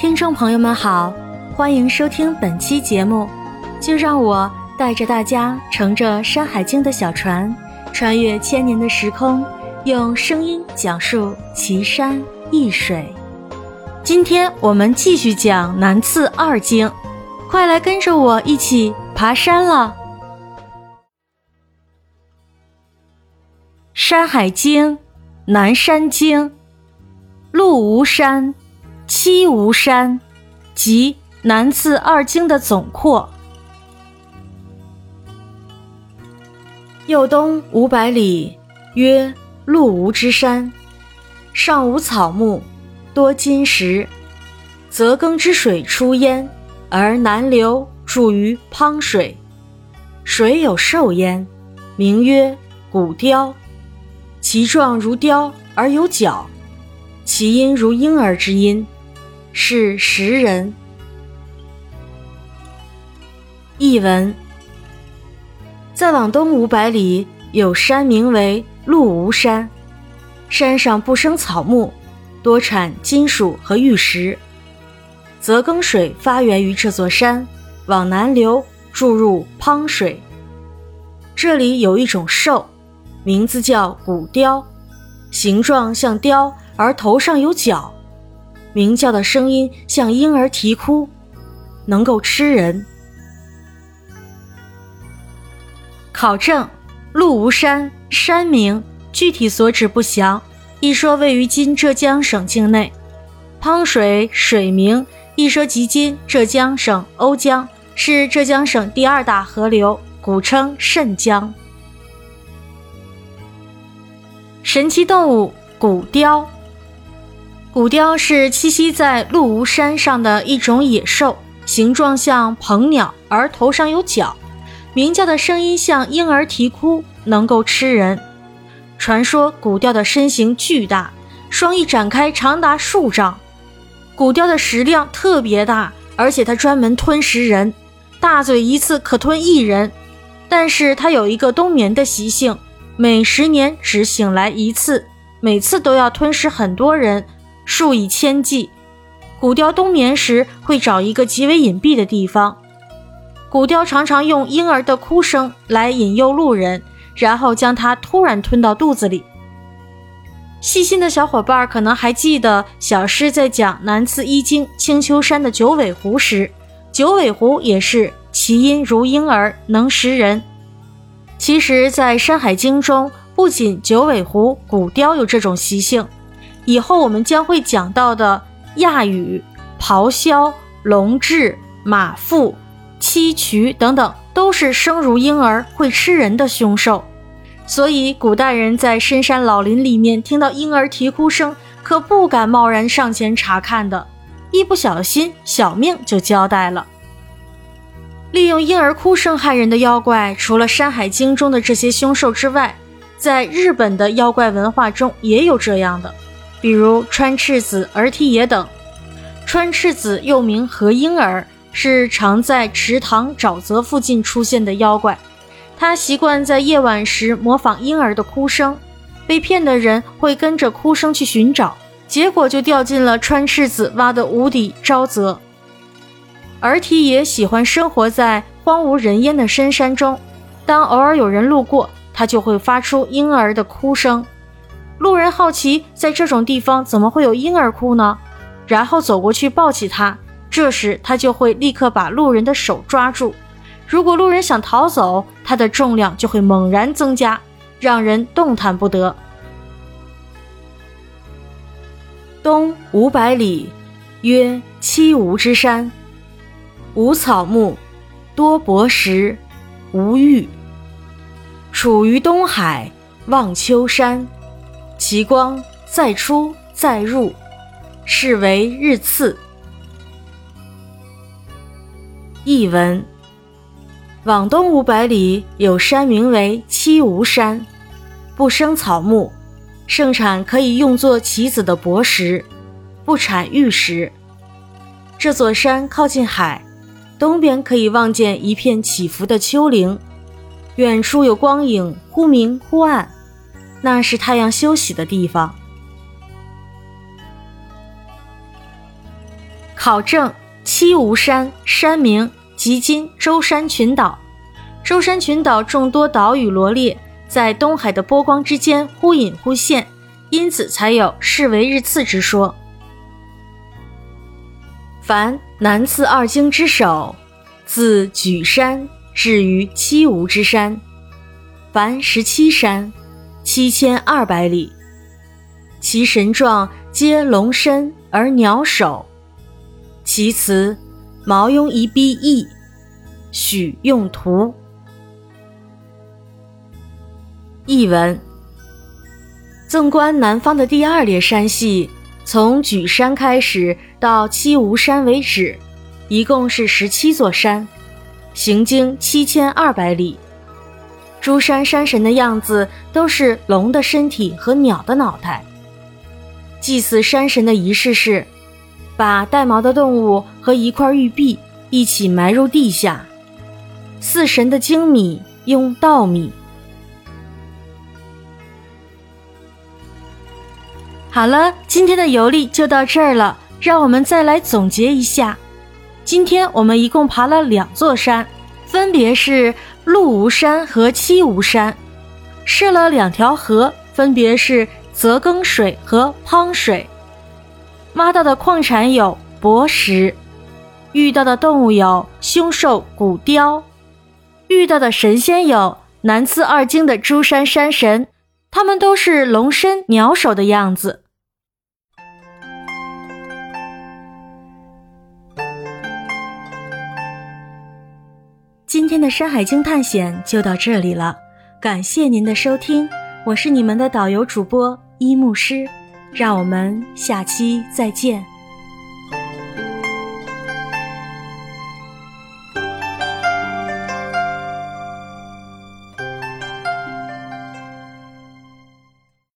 听众朋友们好，欢迎收听本期节目。就让我带着大家乘着《山海经》的小船，穿越千年的时空，用声音讲述奇山异水。今天我们继续讲南次二经，快来跟着我一起爬山了。《山海经·南山经》，陆无山。七无山，即南次二经的总括。右东五百里，曰陆无之山，上无草木，多金石，泽庚之水出焉，而南流，注于滂水。水有兽焉，名曰古雕，其状如雕而有角，其音如婴儿之音。是石人。译文：再往东五百里，有山名为鹿吴山，山上不生草木，多产金属和玉石。泽庚水发源于这座山，往南流，注入滂水。这里有一种兽，名字叫古雕，形状像雕，而头上有角。鸣叫的声音像婴儿啼哭，能够吃人。考证：鹿吴山山名，具体所指不详。一说位于今浙江省境内。汤水水名，一说即今浙江省瓯江，是浙江省第二大河流，古称慎江。神奇动物古雕。古雕是栖息在鹿吴山上的一种野兽，形状像鹏鸟，而头上有角，鸣叫的声音像婴儿啼哭，能够吃人。传说古雕的身形巨大，双翼展开长达数丈。古雕的食量特别大，而且它专门吞食人，大嘴一次可吞一人。但是它有一个冬眠的习性，每十年只醒来一次，每次都要吞食很多人。数以千计，古雕冬眠时会找一个极为隐蔽的地方。古雕常常用婴儿的哭声来引诱路人，然后将它突然吞到肚子里。细心的小伙伴可能还记得，小诗在讲南次一经青丘山的九尾狐时，九尾狐也是其音如婴儿，能食人。其实，在《山海经》中，不仅九尾狐、古雕有这种习性。以后我们将会讲到的亚羽、咆哮、龙彘、马腹、七渠等等，都是生如婴儿、会吃人的凶兽。所以，古代人在深山老林里面听到婴儿啼哭声，可不敢贸然上前查看的，一不小心小命就交代了。利用婴儿哭声害人的妖怪，除了《山海经》中的这些凶兽之外，在日本的妖怪文化中也有这样的。比如川赤子、儿啼野等。川赤子又名何婴儿，是常在池塘、沼泽附近出现的妖怪。他习惯在夜晚时模仿婴儿的哭声，被骗的人会跟着哭声去寻找，结果就掉进了川赤子挖的无底沼泽。儿啼也喜欢生活在荒无人烟的深山中，当偶尔有人路过，他就会发出婴儿的哭声。路人好奇，在这种地方怎么会有婴儿哭呢？然后走过去抱起他，这时他就会立刻把路人的手抓住。如果路人想逃走，他的重量就会猛然增加，让人动弹不得。东五百里，曰七无之山，无草木，多薄石，无玉，处于东海，望秋山。其光再出再入，是为日次。译文：往东五百里有山名为七无山，不生草木，盛产可以用作棋子的薄石，不产玉石。这座山靠近海，东边可以望见一片起伏的丘陵，远处有光影，忽明忽暗。那是太阳休息的地方。考证七吴山山名即今舟山群岛。舟山群岛众多岛屿罗列，在东海的波光之间忽隐忽现，因此才有是为日次之说。凡南次二经之首，自举山至于七吴之山，凡十七山，七千二百里。其神状皆龙身而鸟首，其词毛庸一笔意，许用图。译文：纵观南方的第二列山系，从举山开始到七吴山为止，一共是十七座山，行经七千二百里。诸山山神的样子都是龙的身体和鸟的脑袋。祭祀山神的仪式是，把带毛的动物和一块玉璧一起埋入地下。祀神的精米用稻米。好了，今天的游历就到这儿了。让我们再来总结一下，今天我们一共爬了两座山，分别是鹿吴山和七吴山，设了两条河，分别是泽庚水和滂水。挖到的矿产有博石，遇到的动物有凶兽骨雕，遇到的神仙有南次二经的诸山山神。它们都是龙身鸟首的样子。今天的《山海经》探险就到这里了，感谢您的收听，我是你们的导游主播一牧师，让我们下期再见。